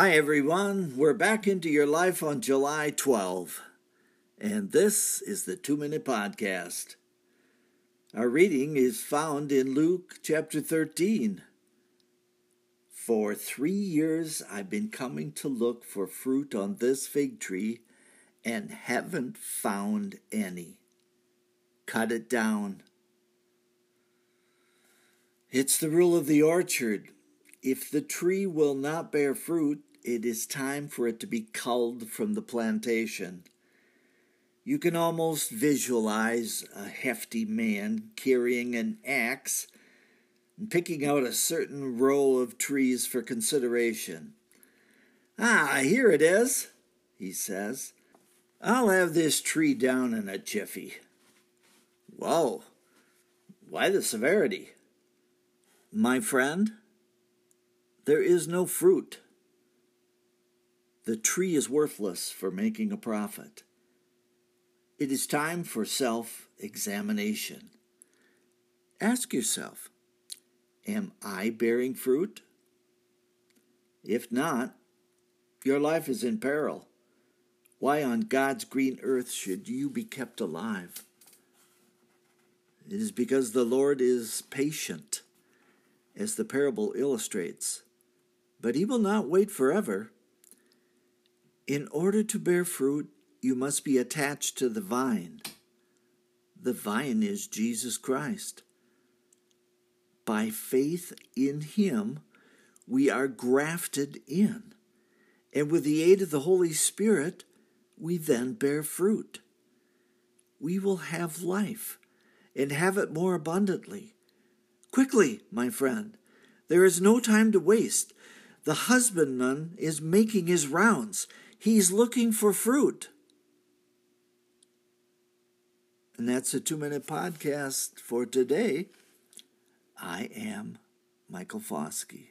Hi, everyone. We're back into your life on July 12, and this is the Two Minute Podcast. Our reading is found in Luke chapter 13. For three years I've been coming to look for fruit on this fig tree and haven't found any. Cut it down. It's the rule of the orchard. If the tree will not bear fruit, it is time for it to be culled from the plantation. You can almost visualize a hefty man carrying an axe and picking out a certain row of trees for consideration. Ah, here it is, he says. I'll have this tree down in a jiffy. Whoa, why the severity? My friend, there is no fruit. The tree is worthless for making a profit. It is time for self examination. Ask yourself Am I bearing fruit? If not, your life is in peril. Why on God's green earth should you be kept alive? It is because the Lord is patient, as the parable illustrates, but he will not wait forever. In order to bear fruit, you must be attached to the vine. The vine is Jesus Christ. By faith in Him, we are grafted in. And with the aid of the Holy Spirit, we then bear fruit. We will have life and have it more abundantly. Quickly, my friend, there is no time to waste. The husbandman is making his rounds. He's looking for fruit. And that's a two minute podcast for today. I am Michael Foskey.